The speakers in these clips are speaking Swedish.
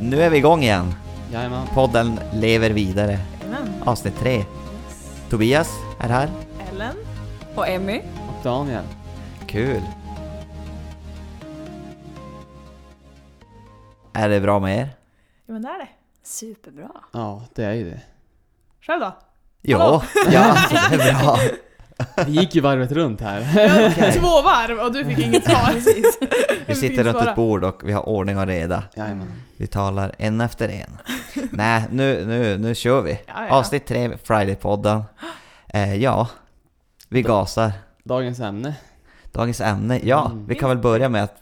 Nu är vi igång igen. Jajamän. Podden lever vidare. Jajamän. Avsnitt tre. Tobias är här. Ellen. Och Emmy. Och Daniel. Kul. Är det bra med er? Ja men det är det. Superbra. Ja, det är ju det. Själv då? Jo, ja, det är bra. Vi gick ju varvet runt här. Ja, Två varv och du fick inget svar. Vi sitter runt ett bord och vi har ordning och reda. Jajamän. Vi talar en efter en. Nej, nu, nu, nu kör vi. Ja, ja. Avsnitt tre, Friday-podden. Eh, ja, vi gasar. Dagens ämne. Dagens ämne, ja, Mm. vi kan väl börja med att,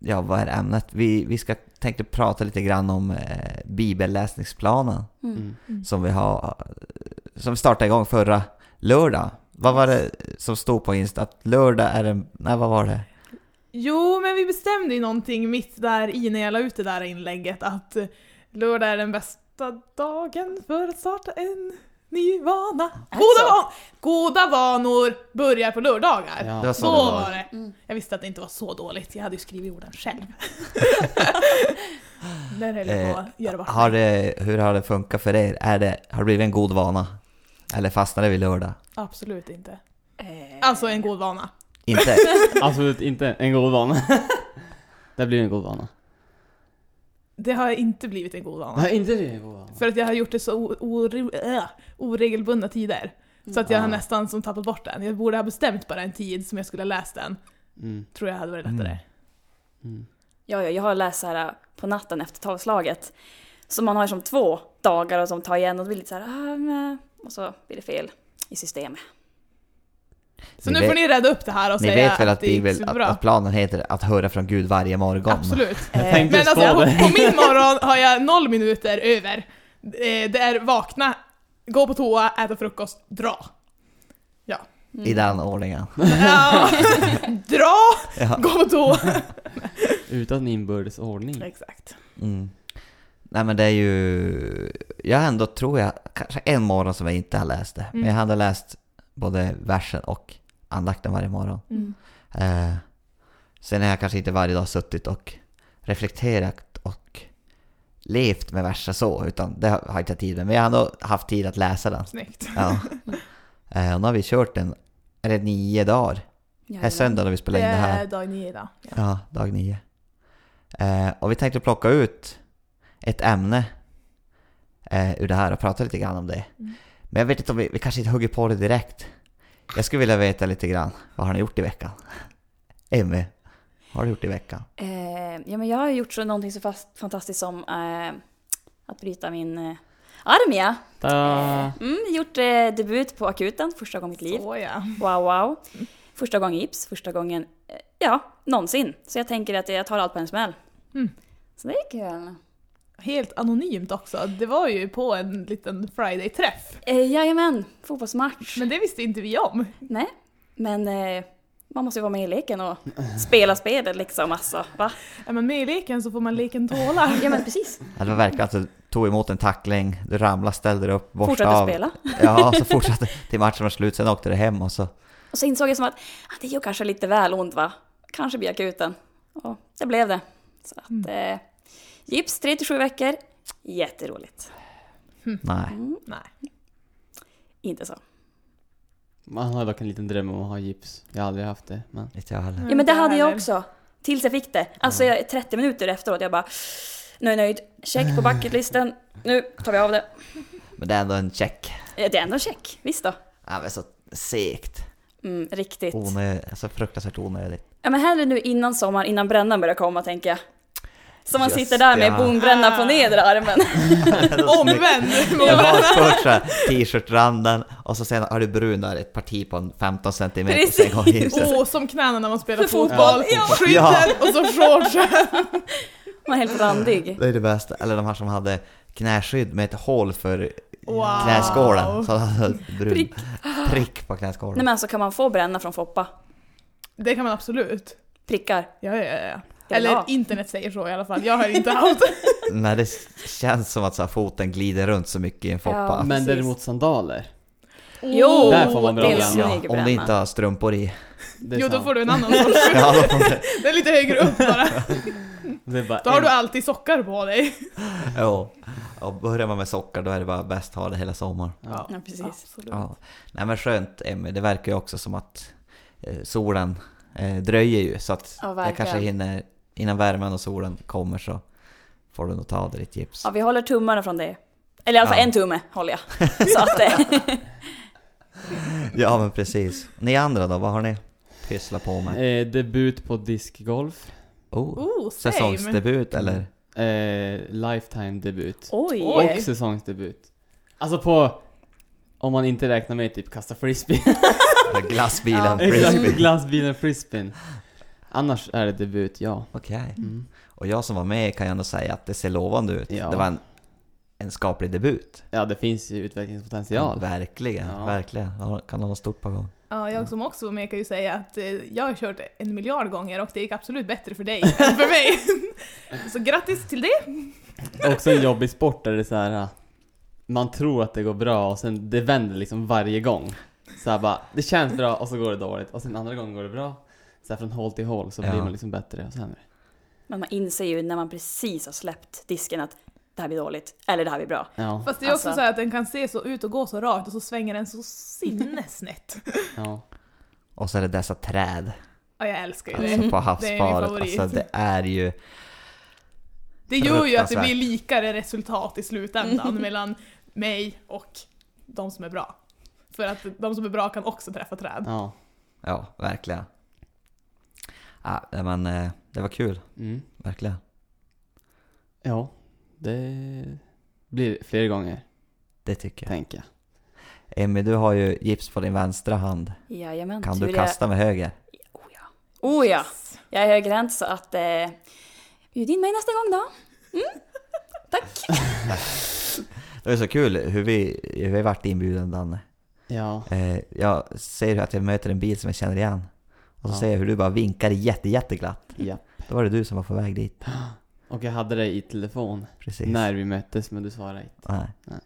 ja vad är ämnet? Vi, vi ska tänkte prata lite grann om eh, bibelläsningsplanen Mm. Mm. som vi har, som vi startade igång förra lördag. Vad var det som stod på Insta? Att lördag är en, nej vad var det? Jo, men vi bestämde ju någonting mitt där i när jag la ut det där inlägget att eh, lördag är den bästa dagen för att starta en ny vana. Goda, van goda vanor börjar på lördagar. Ja. Det var så Så det var. var det. Mm. Jag visste att det inte var så dåligt, jag hade ju skrivit orden själv. Där höll jag på att göra bort Har det, hur har det funkat för er? Är det, har det blivit en god vana? Eller fastnade vi lördag? Absolut inte. Eh, Alltså en god vana. Inte? Absolut inte en god vana. det blir en god vana. Det har inte blivit en god vana. Nej, inte det en god vana. För att jag har gjort det så ore- äh, oregelbundna tider. Så att jag har Ah. nästan som tappat bort den. Jag borde ha bestämt bara en tid som jag skulle ha läst den. Mm. Tror jag hade varit lättare. Mm. Mm. ja, ja, jag har läst så här äh, på natten efter tolvslaget. Så man har som två dagar och som tar igen och det blir lite så här, ah, men, och så blir det fel i systemet. Så Ni nu får vet- ni rädda upp det här och Ni säga vet väl att, det gick bibel, att, superbra. att planen heter att höra från Gud varje morgon? Absolut. Men alltså på på, min morgon har jag noll minuter över. Eh, Det är vakna, gå på toa, äta frukost, dra. mm. I den ordningen. Ja, dra, Ja. gå på toa. Utan inbördes ordning. Exakt. Mm. Nej men det är ju, jag har ändå tror jag, kanske en morgon som jag inte har läst det. Men Mm. jag hade läst både versen och andakten varje morgon. Mm. Eh, sen har jag kanske inte varje dag suttit och reflekterat och levt med verser så, utan det har jag inte tid med. Men jag har ändå haft tid att läsa den. Snyggt. Ja. Eh, nu har vi kört den, är det nio dagar? Det är söndag när vi Det spelar in det här. är dag nio idag. Ja. Ja, dag nio. Eh, och vi tänkte plocka ut ett ämne eh, ur det här och prata lite grann om det. Mm. Men jag vet inte om vi, vi kanske inte hugger på det direkt. Jag skulle vilja veta lite grann, vad har ni gjort i veckan? Emmy, vad har du gjort i veckan? Eh, ja, men jag har gjort så någonting så fast, fantastiskt som eh, att bryta min eh, arm, ja. Eh, mm, gjort eh, debut på akuten, första gången i mitt liv. Så ja. Wow, wow. Första gången gips, första gången, eh, ja, någonsin. Så jag tänker att jag tar allt på en smäll. Mm. Så det är kul. Helt anonymt också. Det var ju på en liten Friday-träff. Eh, jajamän, fotbollsmatch. Men det visste inte vi om. Nej, men eh, man måste ju vara med i leken och spela spelet liksom, alltså. Va? Är man med i leken så får man leken tåla. Ja men precis, Det var verkligen att du tog emot en tackling, du ramlade, ställde dig upp, borstade fortsätta av. spela. Ja, så fortsatte till matchen var slut, sen åkte du hem och så... Och så insåg jag som att ah, det gör kanske lite väl ont va? Kanske blir akuten. Och det blev det. Så att, eh, gips 3 till 7 veckor, jätteroligt. Nej. Mm, Nej. inte så. Man har dock en liten dröm om att ha gips. Jag har aldrig haft det, men... Inte jag heller. Ja men det hade jag också. Tills jag fick det. Alltså jag, 30 minuter efteråt, jag bara nu är jag nöjd. Check på bucketlisten. Nu tar vi av det. Men det är ändå en check. Eh, Det är ändå en check, visst då. Ja, men så segt. Mm, riktigt. Onödigt, så fruktansvärt onödigt. Ja men hellre nu innan sommaren, innan brännan börjar komma tänker jag. Så man Just sitter där med ja. bonbränna på nedre armen. Omvänd! Du har först såhär t-shirtranden och så sen har du brun där ett parti på en 15 cm och Precis. sen går gipset. Åh, som knäna när man spelar För fotboll. fotboll, ja. Skydden Ja. och så shortsen. Man är helt randig. Det är det bästa. Eller de här som hade knäskydd med ett hål för Wow. knäskålen. Så brun Prick. prick. på knäskålen. Nej men alltså kan man få bränna från Foppa? Det kan man absolut. Prickar? Ja, ja, ja. Ja. Eller internet säger så i alla fall. Jag har inte haft. Nej, det känns som att så här, foten glider runt så mycket i en foppa. Ja. Men däremot sandaler. Jo, Där får man bra det är bränna. snygg Om du inte har strumpor i. Det Jo, då får du en annan sorts. Ja, Den är lite högre upp bara. Det bara Då har en- du alltid sockar på dig. Ja. Och börjar man med socker då är det bara bäst att ha det hela sommaren. Ja. Ja, precis. Absolut. Ja. Nej men skönt Emmy, det verkar ju också som att eh, solen eh, dröjer ju så att Ja, jag kanske hinner, innan värmen och solen kommer så får du nog ta av dig ditt gips. Ja, vi håller tummarna från det. Eller i alla fall Ja. en tumme håller jag. Så att Ja men precis. Ni andra då, vad har ni pysslat på med? Eh, debut på discgolf. Oh, Oh, same. säsongsdebut eller? Eh, lifetime debut. oj. Och säsongsdebut. Alltså på... Om man inte räknar med typ kasta frisbee. Glassbilen Ja. Exakt, frisbee. glassbilen frisbeen. Annars är det debut, ja. Okej. Mm. Och jag som var med kan ju ändå säga att det ser lovande ut. Ja. Det var en, en skaplig debut. Ja, det finns ju utvecklingspotential. Verkligen, Ja. verkligen. Ja, Kan ha något stort på gång. Ja, jag som också var med kan ju säga att eh, jag har kört en miljard gånger och det gick absolut bättre för dig än för mig. Så grattis till det! Också en jobbig sport där det är så här. äh, Man tror att det går bra och sen det vänder liksom varje gång. Så här bara, det känns bra och så går det dåligt och sen andra gången går det bra. Så här från håll till håll så Ja. blir man liksom bättre och sämre. Men man inser ju när man precis har släppt disken att det här blir dåligt, eller det här blir bra. Ja, Fast det är också Alltså. så här att den kan se så ut och gå så rakt och så svänger den så sinnessnett. ja. Och så är det dessa träd. Ja, jag älskar ju Alltså det. på Det är min havsparet. favorit. Alltså det är ju... Det gör ju att det blir likare resultat i slutändan mellan mig och de som är bra. För att de som är bra kan också träffa träd. ja. Ja, verkligen. Ja, men eh, det var kul. Mm. Verkligen. Ja, det blir fler gånger, Det tycker jag. tänker jag. Emmy, du har ju gips på din vänstra hand. Jajamän. Kan du jag- kasta med höger? Oh ja. Oh ja. Jag är högerhänt så att... Eh, bjud in mig nästa gång då. Mm. Tack. Det är så kul hur vi, hur vi har varit inbjuden Danne. Ja, Eh, jag ser att jag möter en bil som jag känner igen. Och så Ja. ser jag hur du bara vinkar jätte, jätteglatt. ja. Då var det du som var på väg dit. Och jag hade dig i telefon Precis. när vi möttes men du svarade inte. Nej. Nej.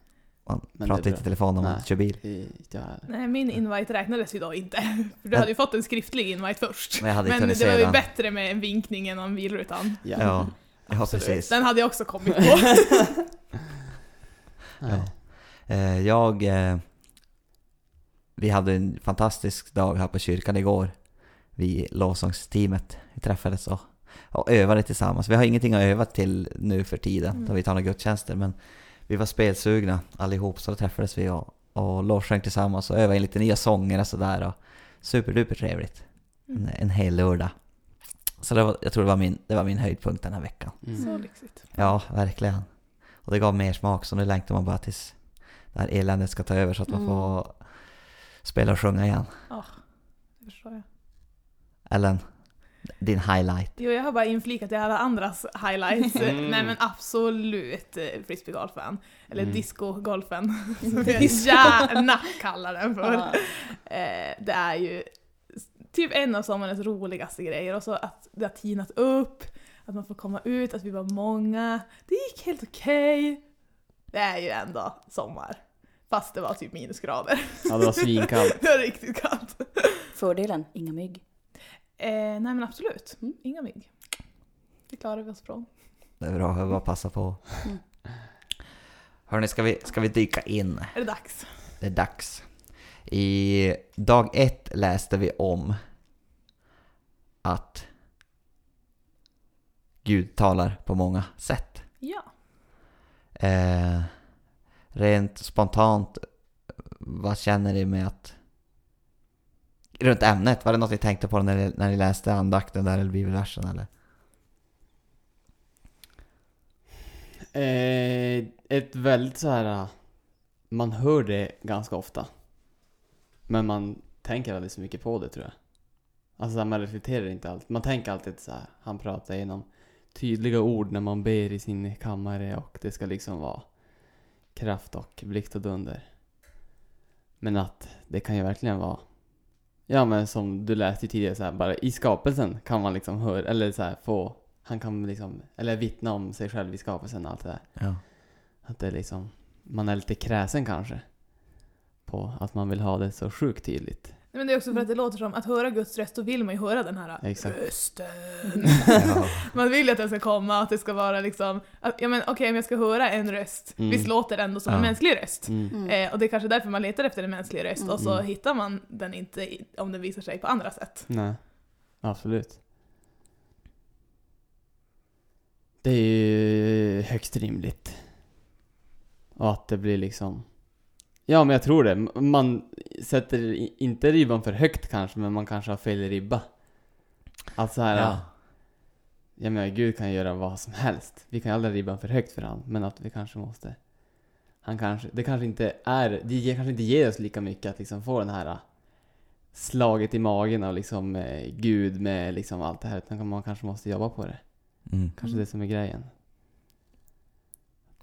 Man Men pratar inte i telefon om man Nej. kör bil. Ja, Nej, min invite räknades ju då inte. För du hade ju fått en skriftlig invite först. Men jag hade Men det var ju bättre med en vinkning än en bilrutan. ja. Ja, ja precis. Den hade jag också kommit på. Nej. Eh, jag... Eh, vi hade en fantastisk dag här på kyrkan igår. Vi lovsångsteamet. Vi träffades och, och övade tillsammans. Vi har ingenting att öva till nu för tiden Mm. då vi tar några gudstjänster men vi var spelsugna allihop så då träffades vi och, och lovsjöng tillsammans och övade in lite nya sånger och sådär. och Superduper trevligt. En, Mm. en hel lördag. Så det var, jag tror det var, min, det var min höjdpunkt den här veckan. Mm. Så lyxigt. Ja, verkligen. Och det gav mer smak så nu längtar man bara tills det här eländet ska ta över så att man Mm. får spela och sjunga igen. Det förstår jag. Ellen, din highlight. Jo, jag har bara inflikat i alla andras highlights. Mm. Nej men absolut eh, frisbeegolfen. Eller Mm. discogolfen. Som jag gärna kallar den för. Ja. Eh, det är ju typ en av sommarens roligaste grejer. Och så att det har tinat upp, att man får komma ut, att vi var många. Det gick helt okej. Det är ju ändå sommar. Fast det var typ minusgrader. Ja, det var svinkallt. det var riktigt kallt. Fördelen, inga mygg. Eh, nej men absolut, Mm. inga mygg. Det klarar vi oss från. Det är bra, jag bara passa på. Mm. Hörni, ska vi, ska vi dyka in? Är det dags? Det är dags. I dag ett läste vi om att Gud talar på många sätt. Ja. Eh, rent spontant, vad känner ni med att... Runt ämnet, var det något ni tänkte på när ni, när ni läste andakten där eller bibelversen eller? Eh, ett väldigt så här. Man hör det ganska ofta. Men man tänker aldrig så mycket på det tror jag. Alltså man reflekterar inte allt. Man tänker alltid så här. Han pratar genom tydliga ord när man ber i sin kammare och det ska liksom vara kraft och blixt och dunder. Men att det kan ju verkligen vara Ja men som du läste tidigare så här, bara i skapelsen kan man liksom höra, eller så här, få Han kan liksom, eller vittna om sig själv i skapelsen och allt det där. Ja. Att det liksom, man är lite kräsen kanske. På att man vill ha det så sjukt tydligt. Nej, men det är också för att det låter som att höra Guds röst, då vill man ju höra den här Exakt. rösten. Ja. Man vill ju att den ska komma, att det ska vara liksom, att, ja men okej om jag ska höra en röst, Mm. visst låter det ändå som en Ja. mänsklig röst? Mm. Mm. Eh, och det är kanske därför man letar efter en mänsklig röst, och så Mm. hittar man den inte om den visar sig på andra sätt. Nej, absolut. Det är ju högst rimligt. Och att det blir liksom... Ja, men jag tror det. Man sätter inte ribban för högt kanske, men man kanske har fel ribba. Att så här, Ja. Jag menar, Gud kan göra vad som helst. Vi kan aldrig ribban för högt för han, men att vi kanske måste... Han kanske... Det kanske inte är... Det ger, kanske inte ger oss lika mycket att liksom få den här äh, slaget i magen av liksom eh, Gud med liksom allt det här. Utan man kanske måste jobba på det. Mm. Kanske det som är grejen.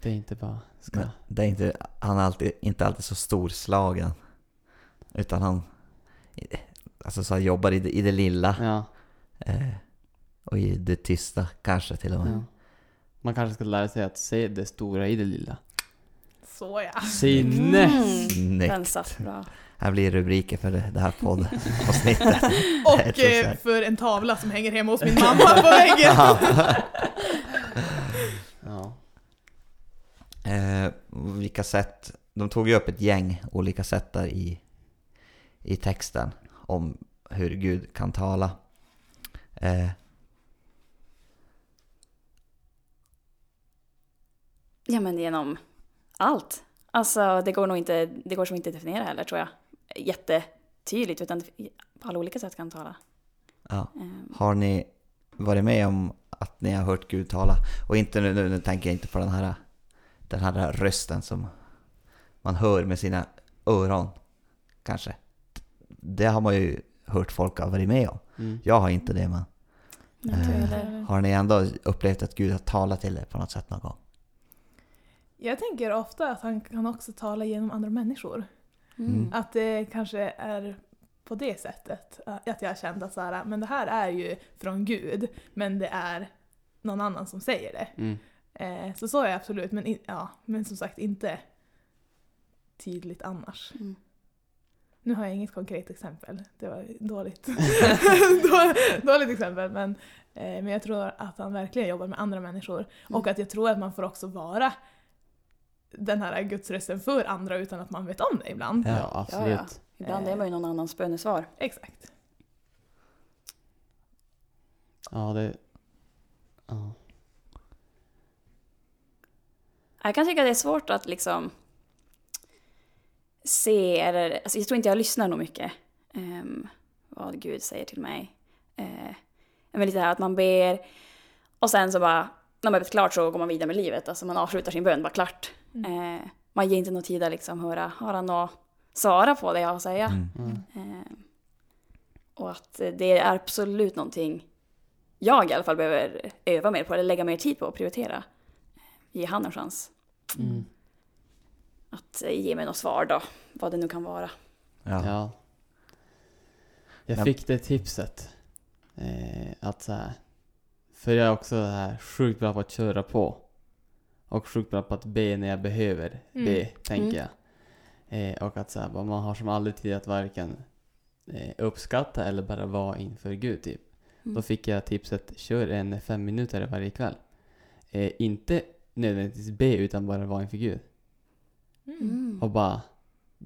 Det är inte bara ska... Men det är inte, han är alltid, inte alltid så storslagen. Utan han alltså så han jobbar i det, i det lilla Ja, eh, och i det tysta kanske till och med. ja. Man kanske ska lära sig att se det stora i det lilla. Så ja. Sinne! Mm. Snyggt. Den satt bra. Här blir rubriker för det, det här poddavsnittet. Och eh, för en tavla som hänger hemma hos min mamma på väggen. Ja. Eh, vilka sätt, de tog ju upp ett gäng olika sätt där i, i texten om hur Gud kan tala. Eh, Ja men genom allt. Alltså det går nog inte, det går som inte att definiera heller tror jag. Jättetydligt utan på alla olika sätt kan tala. ja. Ehm, Har ni varit med om att ni har hört Gud tala? Och inte nu, nu, nu tänker jag inte på den här, den här rösten som man hör med sina öron, kanske. Det har man ju hört folk ha varit med om. Mm. Jag har inte det, men Eh, har ni ändå upplevt att Gud har talat till er på något sätt någon gång? Jag tänker ofta att han kan också tala genom andra människor. Mm. Att det kanske är på det sättet. äh, Att jag har känt att så här, men det här är ju från Gud, men det är någon annan som säger det. Mm. Eh, så är jag absolut, men, in, ja, men som sagt inte tydligt annars. Mm. Nu har jag inget konkret exempel, det var dåligt. Då- dåligt exempel, men, eh, men jag tror att han verkligen jobbar med andra människor. Och Mm. att jag tror att man får också vara den här gudsrösten för andra utan att man vet om det ibland. Ja, Ja. absolut. Ja, Ibland är man ju någon annans bönesvar. Exakt. Ja, det... Ja. Jag kan tycka att det är svårt att liksom se, eller alltså jag tror inte jag lyssnar nog mycket ehm, vad Gud säger till mig. Uh, men lite här att man ber och sen så bara, när man är klart så går man vidare med livet. Alltså man avslutar sin bön, bara klart. Mm. Eh, man ger inte någon tid att liksom höra, har han något svara på det jag har att säga? Mm. Mm. Eh, och att det är absolut någonting jag i alla fall behöver öva mer på, eller lägga mer tid på och prioritera. Ge han en chans Mm. att eh, ge mig något svar då, vad det nu kan vara. Ja. Ja. Jag Ja. fick det tipset. Eh, att så här, För jag är också så här sjukt bra på att köra på. Och sjukt bra på att be när jag behöver Mm. be, tänker Mm. jag. Eh, och att så här, man har som aldrig tid att varken eh, uppskatta eller bara vara inför Gud typ. Mm. Då fick jag tipset, kör en fem minuter varje kväll. Eh, inte nödvändigtvis be utan bara vara inför Gud. Mm. Och bara,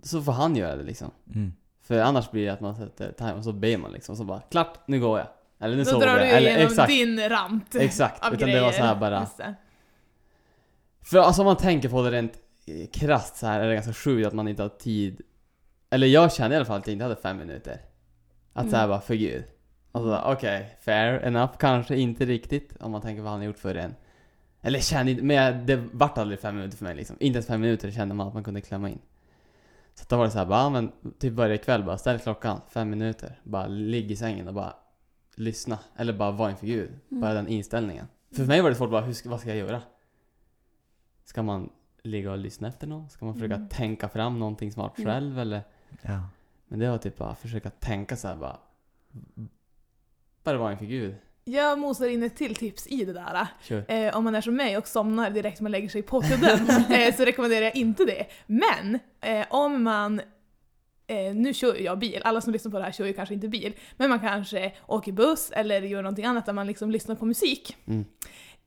så får han göra det liksom. Mm. För annars blir det att man sätter time och så ber man liksom, och så bara klart, nu går jag. Eller nu Då sover drar jag. du Eller igenom exakt. din rant Exakt, av utan grejer. det var så här bara-. För alltså om man tänker på det rent eh, krasst så här är det ganska sjukt att man inte har tid. Eller jag kände i alla fall att jag inte hade fem minuter. Att Mm. så här bara, för gud. Och så bara, okej, fair enough. Kanske inte riktigt om man tänker vad han har gjort för en. Eller kände inte, men jag, det vart aldrig fem minuter för mig liksom. Inte ens fem minuter kände man att man kunde klämma in. Så då var det så här, bara, men typ varje kväll bara ställ klockan, fem minuter. Bara ligg i sängen och bara lyssna. Eller bara vara inför Gud. Mm. Bara den inställningen. För, för mig var det svårt bara, hur vad ska jag göra? Ska man ligga och lyssna efter någon? Ska man försöka Mm. tänka fram någonting smart Mm. själv eller? Ja. Men det var typ bara försöka tänka så här bara. Bara vara inför Gud. Jag mosar in ett till tips i det där. Kör. Eh, om man är som mig och somnar direkt när man lägger sig på kudden eh, så rekommenderar jag inte det. Men eh, om man eh, nu kör ju jag bil, alla som lyssnar på det här kör ju kanske inte bil, men man kanske åker buss eller gör någonting annat där man liksom lyssnar på musik. Mm.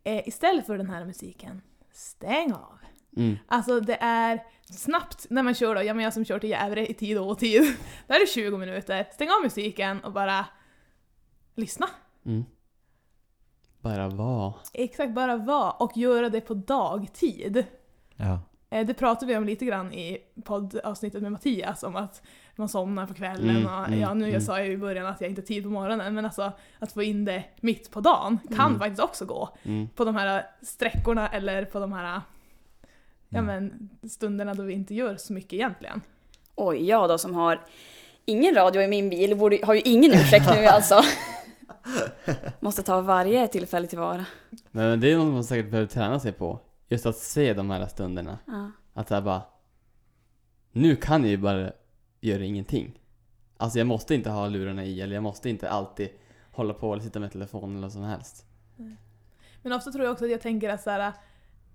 Eh, istället för den här musiken, stäng av. Mm. Alltså det är snabbt när man kör då, ja men jag som kör till Gävle i tid och otid, där är det 20 minuter, stäng av musiken och bara lyssna. Mm. Bara vara. Exakt, bara vara och göra det på dagtid. Ja. Eh, Det pratade vi om lite grann i poddavsnittet med Mattias, om att man somnar på kvällen Mm, och mm, ja, nu mm. jag sa jag ju i början att jag inte har tid på morgonen, men alltså att få in det mitt på dagen kan Mm. faktiskt också gå. Mm. På de här sträckorna eller på de här ja, Mm. men, stunderna då vi inte gör så mycket egentligen. Oj, jag då som har ingen radio i min bil borde, har ju ingen ursäkt nu alltså. Måste ta varje tillfälle tillvara. Men det är något man säkert behöver träna sig på. Just att se de här stunderna. Ja. Att såhär bara... Nu kan jag ju bara göra ingenting. Alltså jag måste inte ha lurarna i eller jag måste inte alltid hålla på eller sitta med telefonen eller vad som helst. Men ofta tror jag också att jag tänker att så här,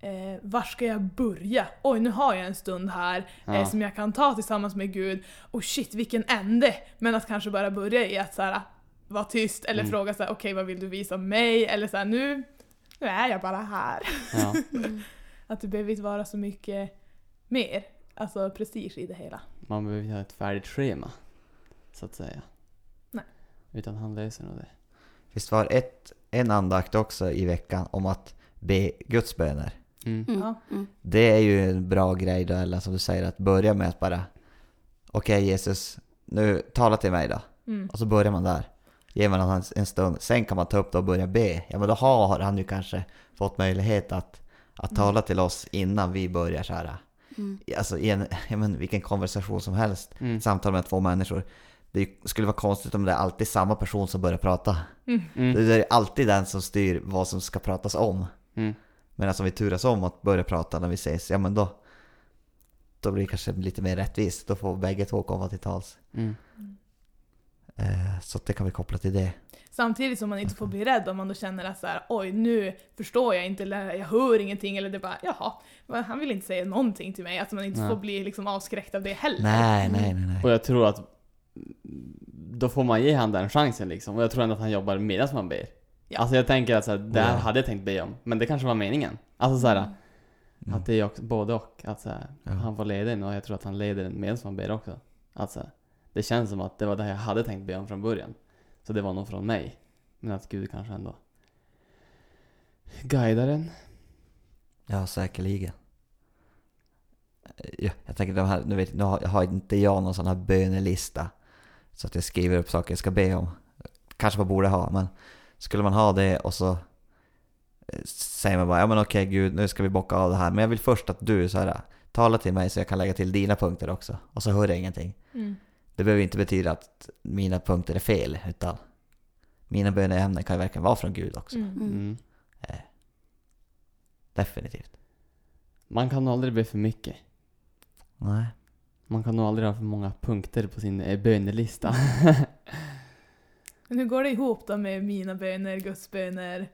eh, var ska jag börja? Oj, nu har jag en stund här Ja. eh, som jag kan ta tillsammans med Gud. Och shit, vilken ände! Men att kanske bara börja i att så här, vara tyst eller Mm. fråga så här, okej vad vill du visa mig? Eller så här, nu, nu är jag bara här. Ja. Att det behöver inte vara så mycket mer, alltså prestige i det hela. Man behöver inte ha ett färdigt schema. Så att säga. Nej. Utan han löser nog det. Visst var ett, en andakt också i veckan om att be gudsböner. Mm. Mm. Mm. Det är ju en bra grej då, eller som du säger, att börja med att bara Okej Jesus, nu tala till mig då. Mm. Och så börjar man där. Ger man honom en stund. Sen kan man ta upp det och börja be. Ja men då har han ju kanske fått möjlighet att, att tala till oss innan vi börjar så här. Mm. Alltså i en, ja, men vilken konversation som helst. Mm. Samtal med två människor. Det skulle vara konstigt om det är alltid samma person som börjar prata. Mm. Mm. Det är alltid den som styr vad som ska pratas om. Mm. Men alltså om vi turas om att börja prata när vi ses, ja men då då blir det kanske lite mer rättvist. Då får bägge två komma till tals. Mm. Eh, så att det kan vi koppla till det. Samtidigt som man inte får bli rädd om man då känner att så här, oj nu förstår jag inte, eller jag hör ingenting, eller det bara jaha, han vill inte säga någonting till mig. Att man inte Nej. får bli liksom avskräckt av det heller. Nej, nej, nej, nej. Och jag tror att då får man ge han den chansen liksom. Och jag tror ändå att han jobbar medan man ber. Ja. Alltså jag tänker att så här, det här Ja. hade jag tänkt be om. Men det kanske var meningen. Alltså så här, Mm. att det är också både och. Att så här, Ja. han får leda en och jag tror att han leder en medan man ber också. Alltså, det känns som att det var det jag hade tänkt be om från början. Så det var nog från mig. Men att Gud kanske ändå guidar en. Ja, säkerligen. Ja, jag tänker, de här, nu, vet, nu har, har inte jag någon sån här bönelista. Så att jag skriver upp saker jag ska be om. Kanske man borde ha, men skulle man ha det och så eh, säger man bara ja men okej gud nu ska vi bocka av det här. Men jag vill först att du så här, tala till mig så jag kan lägga till dina punkter också. Och så hör jag ingenting. Mm. Det behöver inte betyda att mina punkter är fel, utan mina böneämnen kan ju verkligen vara från Gud också. Mm. Mm. Mm. Definitivt. Man kan nog aldrig be för mycket. Nej. Man kan nog aldrig ha för många punkter på sin eh, bönelista. Men hur går det ihop då med mina böner, Guds böner?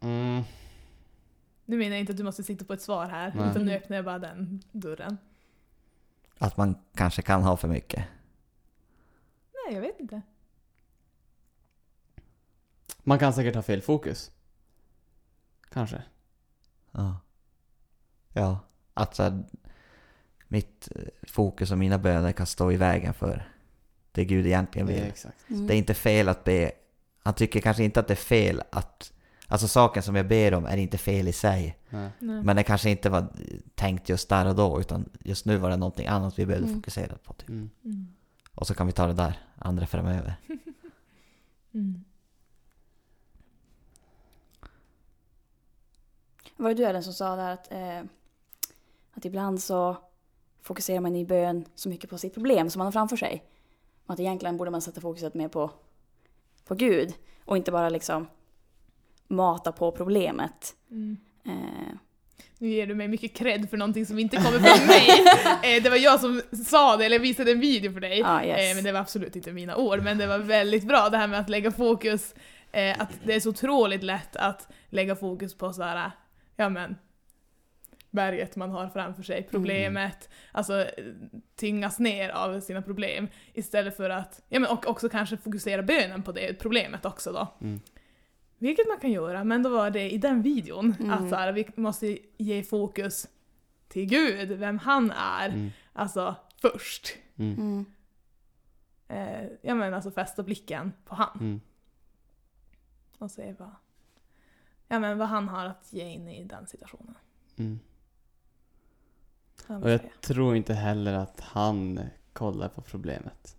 mm. Nu menar jag inte att du måste sitta på ett svar här, Nej. utan nu öppnar jag bara den dörren. Att man kanske kan ha för mycket. Jag vet inte. Man kan säkert ha fel fokus. Kanske. Ja. Ja, att så här, mitt eh, fokus och mina böner kan stå i vägen för det Gud egentligen Det vill. är exakt. Mm. Det är inte fel att be. Han tycker kanske inte att det är fel att... Alltså saken som jag ber om är inte fel i sig. Nej. Nej. Men det kanske inte var tänkt just där och då, utan just nu var det någonting annat vi behövde Mm. fokusera på. Typ. Mm. Mm. Och så kan vi ta det där andra framöver. Mm. Var det du Ellen som sa där att, eh, att ibland så fokuserar man i bön så mycket på sitt problem som man har framför sig. Och att egentligen borde man sätta fokuset mer på, på Gud och inte bara liksom mata på problemet. Mm. Eh, Nu ger du mig mycket cred för någonting som inte kommer från mig. Eh, det var jag som sa det, eller visade en video för dig. ah, yes. Eh, men det var absolut inte mina ord, men det var väldigt bra det här med att lägga fokus. Eh, att det är så otroligt lätt att lägga fokus på så här, ja men, berget man har framför sig, problemet, alltså eh, tyngas ner av sina problem istället för att, ja men och också kanske fokusera bönen på det problemet också då. Mm. Vilket man kan göra, men då var det i den videon Mm. att så här, vi måste ge fokus till Gud, vem han är, Mm. alltså först. Mm. Mm. Eh, ja men alltså fästa blicken på han Mm. och se vad, ja, men vad han har att ge in i den situationen. Mm. Och jag säga. tror inte heller att han kollar på problemet.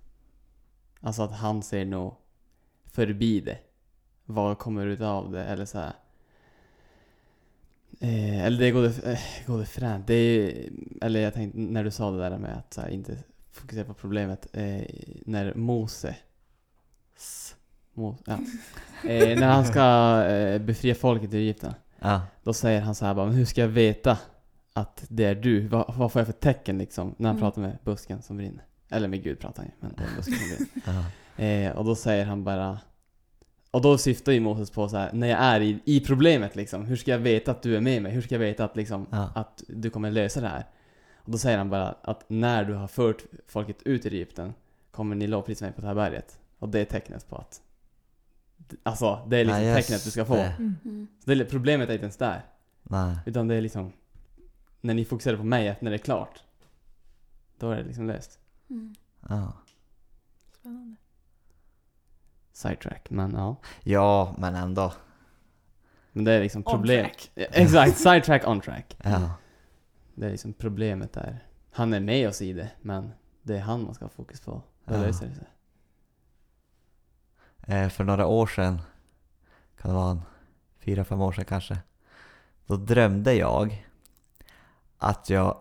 Alltså att han ser nog förbi det. Vad kommer ut av det eller så här. Eh, eller det går det, eh, går det fränt. Det är, eller jag tänkte när du sa det där med att så här, inte fokusera på problemet. Eh, när Mose Mo, ja. eh, när han ska eh, befria folket i Egypten. Ja. Då säger han så här bara, men hur ska jag veta att det är du? Vad, vad får jag för tecken liksom? När han Mm. pratar med busken som brinner. Eller med Gud pratar han ju, men det är busken som brinner. Ja. Eh, och då säger han bara Och då syftar ju Moses på så här, när jag är i, i problemet liksom, hur ska jag veta att du är med mig? Hur ska jag veta att liksom, Ja. att du kommer lösa det här? Och då säger han bara att när du har fört folket ut ur Egypten kommer ni lovprisa mig på det här berget. Och det är tecknet på att Alltså, det är liksom Ja, tecknet du ska få. det. Mm. Så det, är- problemet är inte ens där. Nej. Utan det är liksom När ni fokuserar på mig, när det är klart Då är det liksom löst Mm. Ja. Spännande. Sidetrack, men ja ja, men ändå. Men det är liksom On problem track. Exakt, sidetrack on track Ja. Det är liksom problemet där Han är med oss i det, men Det är han man ska ha fokus på Då Ja. löser det sig Eh, för några år sedan, kan det vara en, fyra, fem år sedan kanske. Då drömde jag att jag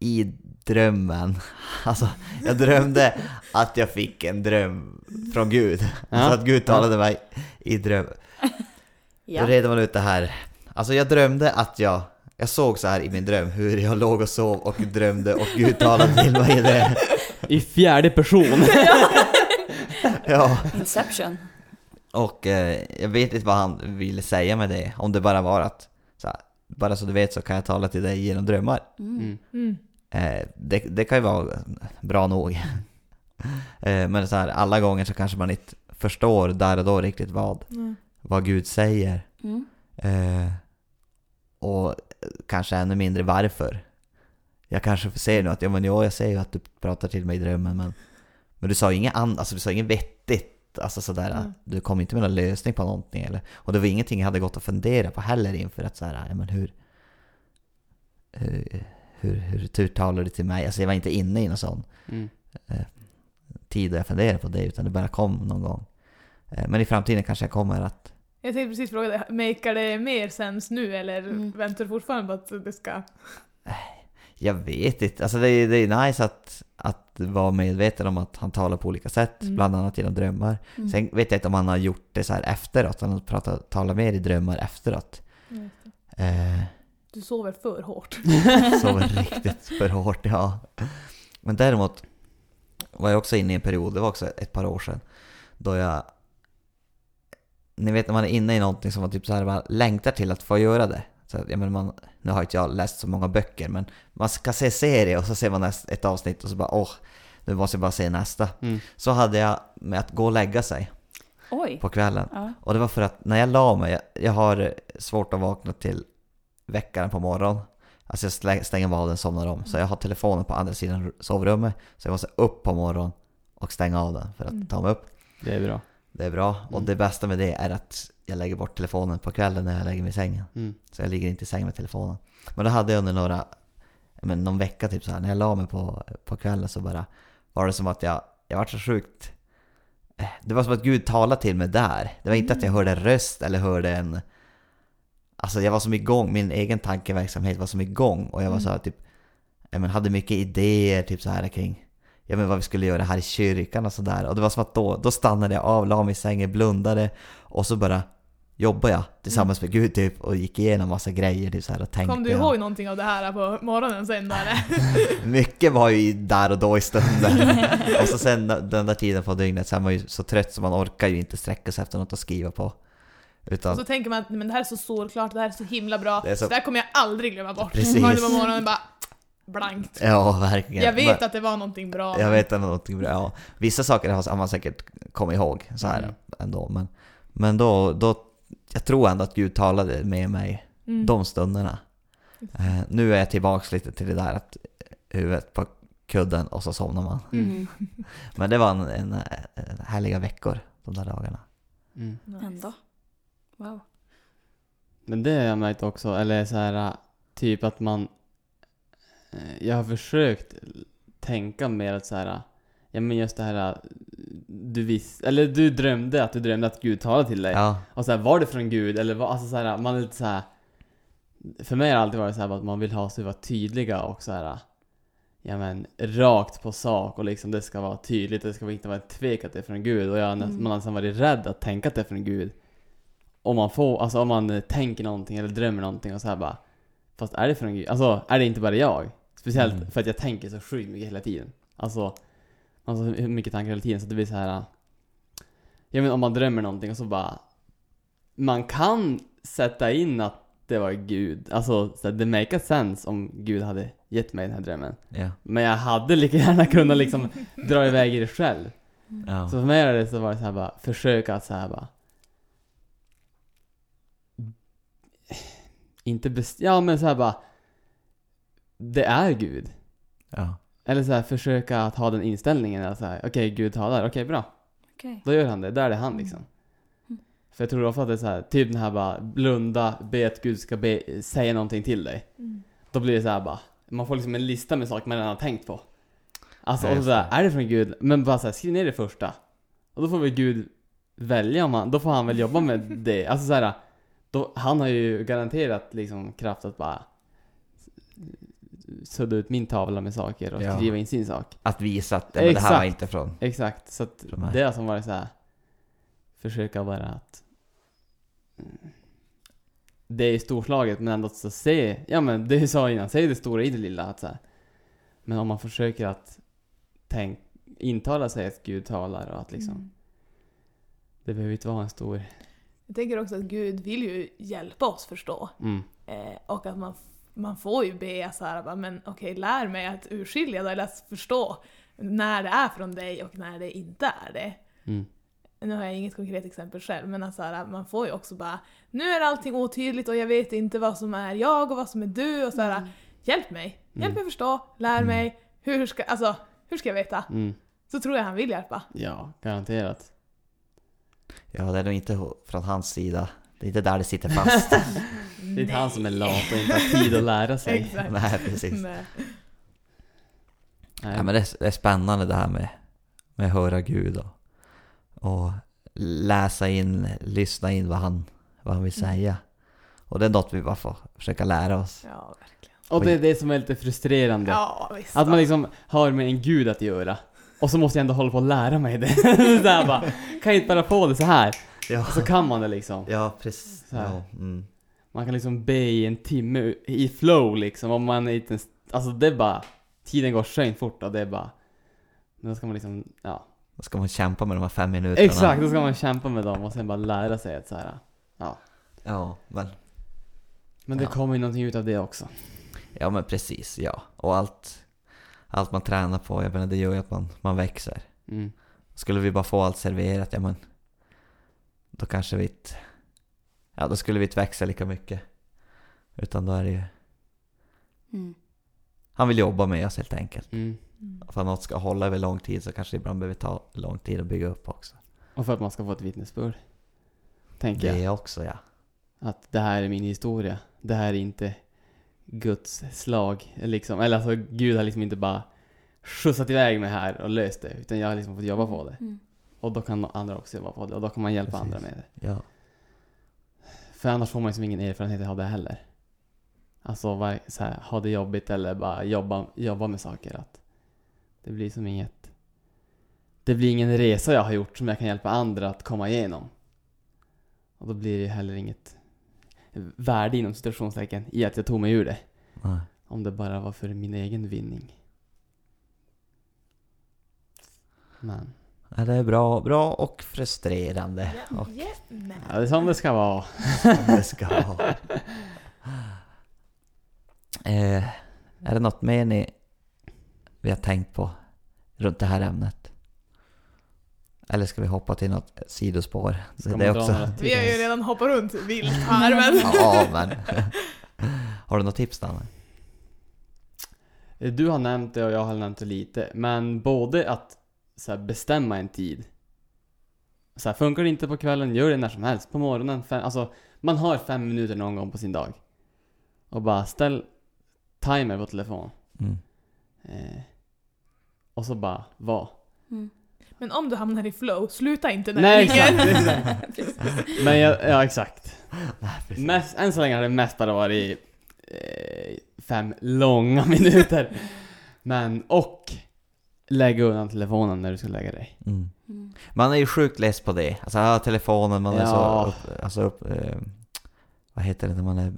i drömmen, alltså jag drömde att jag fick en dröm från Gud. Ja. Så att Gud talade mig i dröm. Ja. Då reder man ut det här. Alltså jag drömde att jag, jag såg så här i min dröm hur jag låg och sov och drömde och Gud talade till mig i det. I fjärde person! Ja. Inception. Och eh, jag vet inte vad han ville säga med det. Om det bara var att, så här, bara så du vet så kan jag tala till dig genom drömmar. Mm. mm. Eh, det, det kan ju vara bra nog. eh, men så här, alla gånger så kanske man inte förstår där och då riktigt vad, Mm. vad Gud säger. Mm. Eh, och kanske ännu mindre varför. Jag kanske ser nu att, ja men ja, jag ser ju att du pratar till mig i drömmen men, men du sa inget annat, alltså du sa inget vettigt. Alltså sådär, Mm. du kom inte med någon lösning på någonting eller, och det var ingenting jag hade gått att fundera på heller inför att såhär, ja men hur, hur, hur, hur, talar du till mig? Alltså jag var inte inne i någon sån Mm. tid där jag funderade på det utan det bara kom någon gång. Eh, men i framtiden kanske jag kommer att Jag tänkte precis fråga dig, makar det mer sens nu eller Mm. väntar du fortfarande på att det ska... Jag vet inte. Alltså det är, det är nice att, att vara medveten om att han talar på olika sätt, Mm. bland annat genom drömmar. Mm. Sen vet jag inte om han har gjort det så här efteråt, han har pratat, talat mer i drömmar efteråt. Eh, Du sover för hårt. sover riktigt för hårt, ja. Men däremot var jag också inne i en period, det var också ett par år sedan, då jag... Ni vet när man är inne i någonting som man typ så här bara längtar till att få göra det. Så, att, jag menar, man, nu har inte jag läst så många böcker, men man ska se serie och så ser man näst, ett avsnitt och så bara åh, nu måste jag bara se nästa. Mm. Så hade jag med att gå och lägga sig Oj. på kvällen. Ja. Och det var för att när jag la mig, jag, jag har svårt att vakna till väckaren på morgonen. Alltså jag stänger av den, somnar om. Så jag har telefonen på andra sidan sovrummet. Så jag måste upp på morgonen och stänga av den för att Mm. ta mig upp. Det är bra Det är bra. Och Mm. det bästa med det är att jag lägger bort telefonen på kvällen när jag lägger mig i sängen. mm. Så jag ligger inte i sängen med telefonen. Men då hade jag under några, men någon vecka typ så här, när jag la mig på, på kvällen så bara var det som att jag, jag var så sjukt eh, det var som att Gud talade till mig där. Det var inte att jag hörde en röst eller hörde en... Alltså jag var som igång, min egen tankeverksamhet var som igång och jag var Mm. så här, typ... Jag men, hade mycket idéer typ så här kring ja, men vad vi skulle göra här i kyrkan och sådär. Och det var som att då, då stannade jag av, la mig i sängen, blundade och så bara jobbade jag tillsammans med Gud typ och gick igenom massa grejer typ så här och tänkte. Kom du ihåg någonting av det här på morgonen sen då? Mycket var ju där och då i stunden. och så sen den där tiden på dygnet så är man ju så trött så man orkar ju inte sträcka sig efter något att skriva på. Utan, Och så tänker man att men det här är så solklart, det här är så himla bra, Det så- så... det här kommer jag aldrig glömma bort. Precis. Vaknar på morgonen och bara blankt. ja, verkligen. Jag vet Men- att det var någonting bra. Jag men- vet att någonting bra. Ja. Vissa saker har har man säkert kommit ihåg så här Mm. ändå. Men, men då, då, jag tror ändå att Gud talade med mig Mm. de stunderna. Eh, nu är jag tillbaks lite till det där att huvudet på kudden och så somnar man. Mm. Men det var en, en, en härliga veckor de där dagarna. Mm. Nice. Ändå. Wow. Men det har jag märkt också, eller så här typ att man... eh, Jag har försökt tänka mer att så här, ja men just det här du visste, eller du drömde att du drömde att Gud talade till dig. Ja, Och så här, var det från Gud eller var, alltså så här, man är lite så här. För mig har det alltid varit så här att man vill ha så vara tydliga och så här. Ja men rakt på sak och liksom det ska vara tydligt, det ska inte vara ett tvek att det är från Gud och jag Mm. man har nästan varit rädd att tänka att det är från Gud. Om man får, alltså om man eh, tänker någonting eller drömmer någonting och så här bara Fast är det från Gud? Alltså är det inte bara jag? Speciellt Mm. för att jag tänker så sjukt mycket hela tiden. Alltså, alltså hur mycket tankar hela tiden så det blir så här. Ja men om man drömmer någonting och så bara Man kan sätta in att det var Gud, alltså så här, det make sense om Gud hade gett mig den här drömmen. ja, Men jag hade lika gärna kunnat liksom dra iväg i det själv. ja. Så för mig är det så var det så här bara, försöka att så här bara Inte best... Ja men så här bara Det är Gud. ja. Eller så här försöka att ha den inställningen att så här, okej Gud talar, okej bra. Okej. Då gör han det, där är det han liksom. Mm. För jag tror ofta att det är så här, typ den här bara blunda, be att Gud ska be, säga någonting till dig. Mm. Då blir det så här bara, man får liksom en lista med saker man redan har tänkt på. Alltså, Ja, och just så här, det. är det från Gud? Men bara så här, skriv ner det första. Och då får väl Gud välja om han, då får han väl jobba med det. Alltså så här, då, han har ju garanterat liksom kraft att bara sudda ut min tavla med saker och Ja. skriva in sin sak. Att visa att men det här var inte från... Exakt, så att Från mig. det har som varit så här försöka bara att det är storslaget men ändå så se, ja men det jag sa innan, se det stora i det lilla att så här, men om man försöker att tänk, intala sig att Gud talar och att liksom Mm. det behöver inte vara en stor Jag tänker också att Gud vill ju hjälpa oss förstå. mm, Eh, och att man, man får ju be så här, men okej, lär mig att urskilja då, eller att förstå när det är från dig och när det inte är det. mm, Nu har jag inget konkret exempel själv, men att så här, man får ju också bara Nu är allting otydligt och jag vet inte vad som är jag och vad som är du och så här, Mm. Hjälp mig! Hjälp Mm. mig förstå, lär Mm. mig, hur ska, alltså, hur ska jag veta? mm, Så tror jag han vill hjälpa. ja, garanterat. Ja, det är nog inte från hans sida. Det är inte där det sitter fast. Det är inte han som är lat och inte har tid att lära sig. Exakt. Nej, precis. Nej. Nej. Ja, men det, är, det är spännande det här med, med att höra Gud och, och läsa in, lyssna in vad han, vad han vill Mm. säga. Och det är något vi bara får försöka lära oss. Ja, verkligen. Och det är det som är lite frustrerande. Ja, visst. Att man liksom har med en gud att göra. Och så måste jag ändå hålla på att lära mig det. så här bara, kan jag inte bara få det så här? Ja, Och så kan man det liksom. ja precis. Så. Ja, mm. Man kan liksom be i en timme i flow liksom. Om man är inte ens, alltså det är bara, tiden går skönt fort och det är bara, då ska man liksom, ja. Då ska man kämpa med de här fem minuterna. Exakt, då ska man kämpa med dem och sen bara lära sig att så här. ja. Ja, men, Men det Ja. kommer ju någonting ut av det också. ja, men precis. Ja. Och allt, allt man tränar på, jag menar, det gör ju att man, man växer. Mm. Skulle vi bara få allt serverat, ja men då kanske vi inte, ja då skulle vi inte växa lika mycket. Utan då är det ju, Mm. han vill jobba med oss helt enkelt. Mm. Mm. För att något ska hålla över lång tid så kanske det ibland behöver ta lång tid att bygga upp också. Och för att man ska få ett vittnesbörd. Tänker jag. Det också ja. Att det här är min historia. Det här är inte Guds slag. Liksom. Eller alltså Gud har liksom inte bara skjutsat iväg mig här och löst det. Utan jag har liksom fått jobba på det. Mm. Och då kan andra också jobba på det. Och då kan man hjälpa Precis. andra med det. Ja, För annars får man liksom ingen erfarenhet av det heller. Alltså var, så här, ha det jobbigt eller bara jobba, jobba med saker. Att det blir som inget... Det blir ingen resa jag har gjort som jag kan hjälpa andra att komma igenom. Och då blir det heller inget värde inom situationstecken i att jag tog mig ur det. nej. Om det bara var för min egen vinning. Men, Ja, det är bra, bra och frustrerande. Och. Ja, det är som det ska vara. det ska vara. Eh, är det något mer ni vi har tänkt på runt det här ämnet? Eller ska vi hoppa till något sidospår? Ska Det, också... Vi har ju redan hoppat runt vilt här men... Ja, men... Har du något tips Danne? Du har nämnt det och jag har nämnt det lite, men både att så här, bestämma en tid. Så här, funkar det inte på kvällen, gör det när som helst. På morgonen, fem, alltså man har fem minuter någon gång på sin dag. Och bara ställ timer på telefon. Mm. Eh, och så bara var. Mm. Men om du hamnar i flow, sluta inte när Nej exakt, exakt. Men jag, ja exakt. Mest, än så länge har det mest bara varit eh, fem långa minuter. Men, och lägga undan telefonen när du ska lägga dig. Mm. Mm. Man är ju sjukt less på det. Alltså ja, telefonen, man är så Ja. upp, alltså upp, eh, vad heter det när man är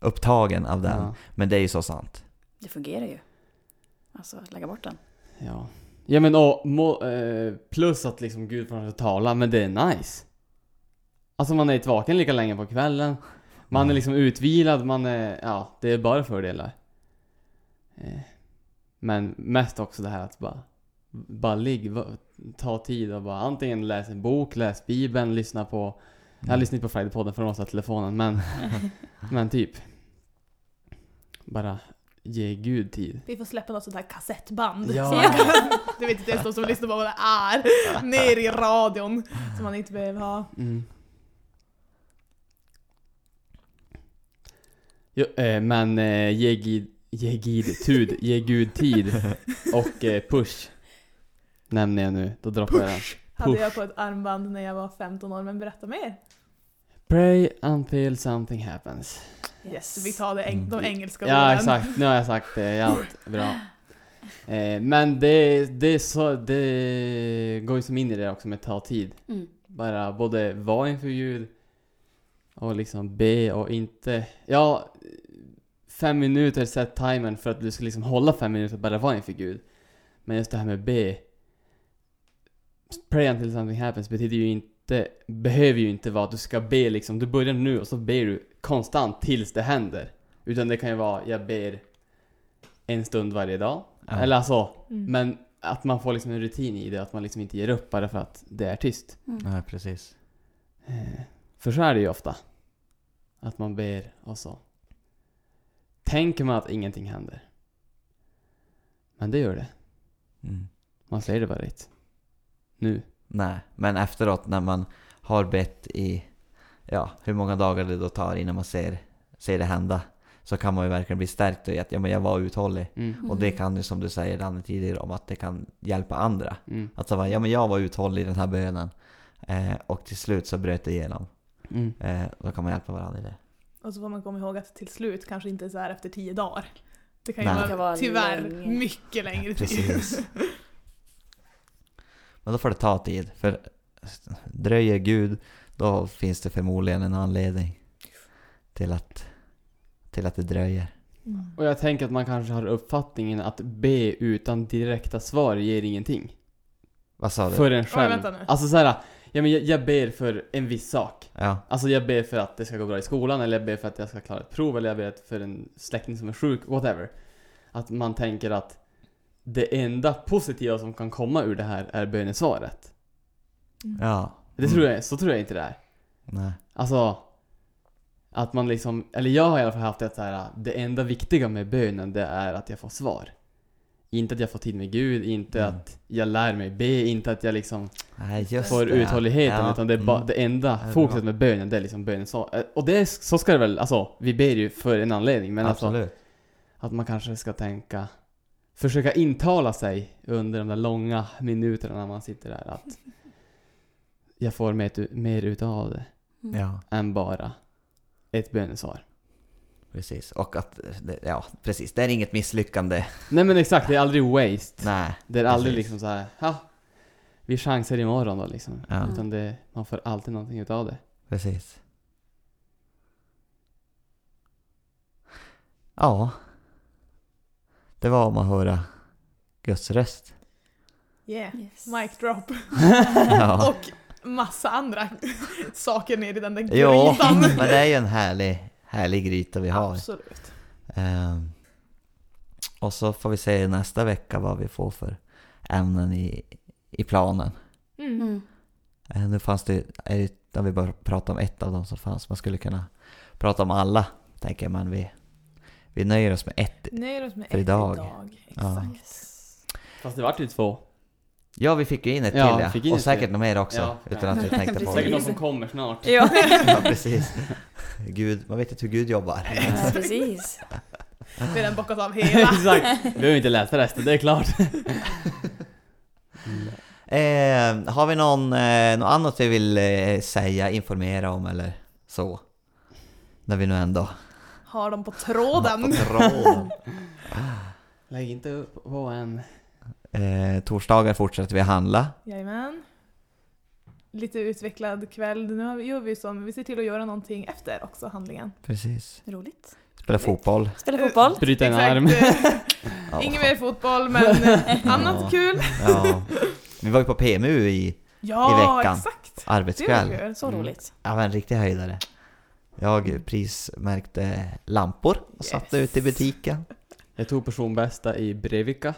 upptagen av den. Ja. Men det är ju så sant. Det fungerar ju. Alltså, lägga bort den. Ja. Ja men och, må, eh, plus att liksom Gud får att tala, men det är nice. Alltså man är inte vaken lika länge på kvällen. Man är Mm. liksom utvilad, man är, ja, det är bara fördelar. Eh, men mest också det här att bara, bara ligg, ta tid och bara antingen läs en bok, läs bibeln, lyssna på, jag lyssnar inte på Friday-podden för måste ha telefonen, men, men typ. Bara ge Gud tid. Vi får släppa något sånt här kassettband. Ja. Det vet inte ens de som lyssnar på vad det är. Ner i radion. Som man inte behöver ha. Mm. Jo, eh, men eh, ge gid, ge gid tud, ge gud tid och eh, push nämner jag nu, då droppar jag den. Hade Push. jag på ett armband när jag var 15 år, men berätta mer. Pray until something happens. Yes, vi tar det eng- de engelska Ja orden. exakt, nu har jag sagt det, ja, bra. Eh, men det, det, är så, det går ju som in i det också med ta tid. Mm. Bara både vara inför Gud och liksom be och inte... Ja, fem minuter, sätt timern för att du ska liksom hålla fem minuter bara vara inför Gud. Men just det här med be. Pray until something happens betyder ju inte, behöver ju inte vara att du ska be liksom, du börjar nu och så ber du konstant tills det händer. Utan det kan ju vara, jag ber en stund varje dag. Ja. Eller alltså, Mm. men att man får liksom en rutin i det, att man liksom inte ger upp bara för att det är tyst. Mm. Nej, precis. Eh, För så är det ju ofta. Att man ber och så tänker man att ingenting händer. Men det gör det. Mm. Man säger det bara rätt. Nu. Nej, men efteråt när man har bett i, ja, hur många dagar det då tar innan man ser, ser det hända. Så kan man ju verkligen bli stärkt i att ja, men jag var uthållig. Mm. Och det kan ju som du säger Danne tidigare om att det kan hjälpa andra. Mm. Att så bara, ja men jag var uthållig i den här bönen. Eh, och till slut så bröt det igenom. Mm. Eh, då kan man hjälpa varandra i det. Och så får man komma ihåg att till slut kanske inte är så här efter tio dagar. Det kan ju Nej. vara, tyvärr mycket längre tid. Precis. Men då får det ta tid. För dröjer Gud, då finns det förmodligen en anledning till att, till att det dröjer. Mm. Och jag tänker att man kanske har uppfattningen att be utan direkta svar ger ingenting. Vad sa du? För en Oj, själv. vänta nu. Alltså såhär, ja men jag, jag ber för en viss sak. Ja, Alltså jag ber för att det ska gå bra i skolan, eller jag ber för att jag ska klara ett prov, eller jag ber för en släkting som är sjuk, whatever. Att man tänker att det enda positiva som kan komma ur det här är bönesvaret. ja. Det tror jag, så tror jag inte det är. Nej. Alltså, att man liksom, eller jag har i alla fall haft det så här, det enda viktiga med bönen det är att jag får svar. Inte att jag får tid med Gud, inte Mm. att jag lär mig be, inte att jag liksom Nej, just får det. uthålligheten, Ja, utan det är mm. bara, det enda Det fokuset med bönen, det är liksom bönens svar. Eh, Och det är, så ska det väl, alltså, vi ber ju för en anledning, men alltså Absolut. att man kanske ska tänka, försöka intala sig under de där långa minuterna när man sitter där att jag får mer, mer utav det Mm. Ja, än bara ett bönesvar. precis. Och att, ja precis. Det är inget misslyckande. Nej men exakt, det är aldrig waste. Nej. Det är aldrig precis. liksom så här, ja, vi chansar imorgon då liksom. Ja. Utan det, man får alltid någonting utav det. precis. Ja. Det var om att höra Guds röst. Yeah, Yes. mic drop. Ja. Och massa andra saker ner i den där Jo, grytan. men det är ju en härlig, härlig gryta vi har. Absolut. Ehm, och så får vi se nästa vecka vad vi får för ämnen i, i planen. Mm. Eh, nu fanns det, är det, när vi bara prata om ett av dem som fanns, man skulle kunna prata om alla, tänker jag, men vi, vi nöjer oss med ett. Nöjer oss med För ett idag. idag. Ja. Exakt. Fast det vart ju två. Ja, vi fick ju in ett Ja, till ja. fick in och ett säkert till. något mer också, Ja, utan ja. att vi tänkte på Precis. Säkert det. någon som kommer snart. Ja. Ja, precis. Gud, man vet inte hur Gud jobbar. ja, precis. Vi har den bockat av hela. Exakt. Vi behöver inte läsa resten, det är klart. Eh, har vi någon, eh, något annat vi vill eh, säga, informera om eller så? När vi nu ändå Har dem på på tråden. tråden. Lägg inte upp på en... Eh, torsdagar fortsätter vi handla. Jajamän. Lite utvecklad kväll. Nu gör vi som, vi ser till att göra någonting efter också handlingen. Precis. Roligt. Spela fotboll. Spela fotboll. Bryta en Exakt. arm. eh, Ja. Inget mer fotboll men eh, annat Ja. kul. Ja. Vi var ju på PMU i Ja, veckan. exakt. Det arbetskväll. var kul. Så Mm. roligt. Ja, men en riktig höjdare. Jag prismärkte lampor och satte Yes. ut i butiken. Jag tog personbästa i Brevika.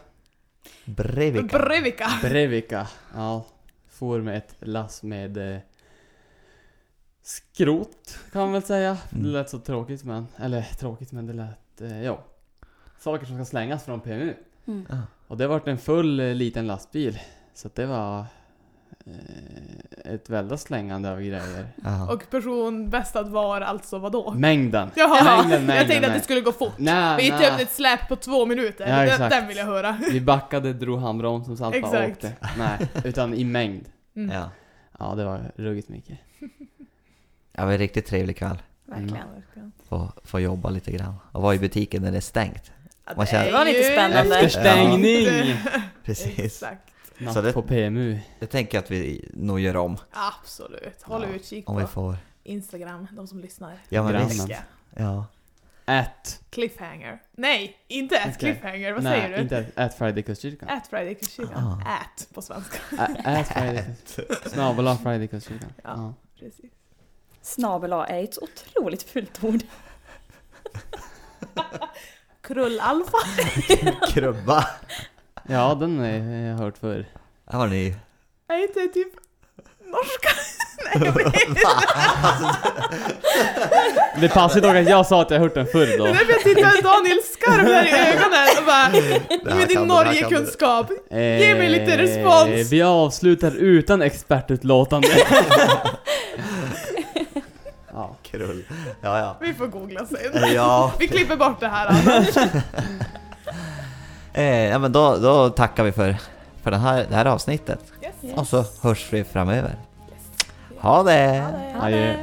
Brevika. Brevika. Brevika. Ja. For med ett lass med eh, skrot, kan man väl säga. Mm. Det lät så tråkigt men, eller tråkigt men det lät, eh, ja. Saker som ska slängas från PMU. Mm. Ja. Och det vart en full eh, liten lastbil. Så det var ett väldigt slängande av grejer. Ja. Och person bästad var alltså vadå? Mängden. Jaha, Mängden, jag mängden, tänkte att det mängden. skulle gå fort. Nej, Vi tömde ett släp på två minuter. Ja, den, den vill jag höra. Vi backade, drog handbromsen så allt bara Exakt. åkte. Nej, utan i mängd. Mm. Ja. Ja, det var ruggigt mycket. Det var en riktigt trevlig kväll. Verkligen. Ja, verkligen. Få, få jobba lite grann. Och vara i butiken när det är stängt. Ja, Man känner- Det var lite spännande. Efter stängning! Precis. Exakt. Natt Så det- på PMU. Det tänker jag att vi nog gör om. Absolut. Håll Ja, utkik Om vi på får. Instagram, de som lyssnar. Ja men visst. Ja. At. Cliffhanger. Nej, inte at Okej. cliffhanger. Vad nej, säger du? inte at, at Friday Kustkyrkan. At Friday Kyrkan. Ah. At på svenska. Ä- At Friday Snabel Friday Kustkyrkan. Ja. Ja. Precis. Snabel A är ett otroligt fult ord. Krullalfa. Krubba. Ja, den har jag hört förr. Har ni. Är inte det typ norska? Nej, jag vet inte. Det passar dock att jag sa att jag hört den förr Det då. är därför jag tittar Daniel skarv här i ögonen och bara här med din det Norgekunskap. Eh, Ge mig lite respons. Vi avslutar utan expertutlåtande. ja. Krull. Ja ja. Vi får googla sen. Ja. Vi klipper bort det här annars. Eh, ja men då, då tackar vi för, för den här, det här avsnittet. Yes. Och så hörs vi framöver. Ha det! Ha det. Adjö.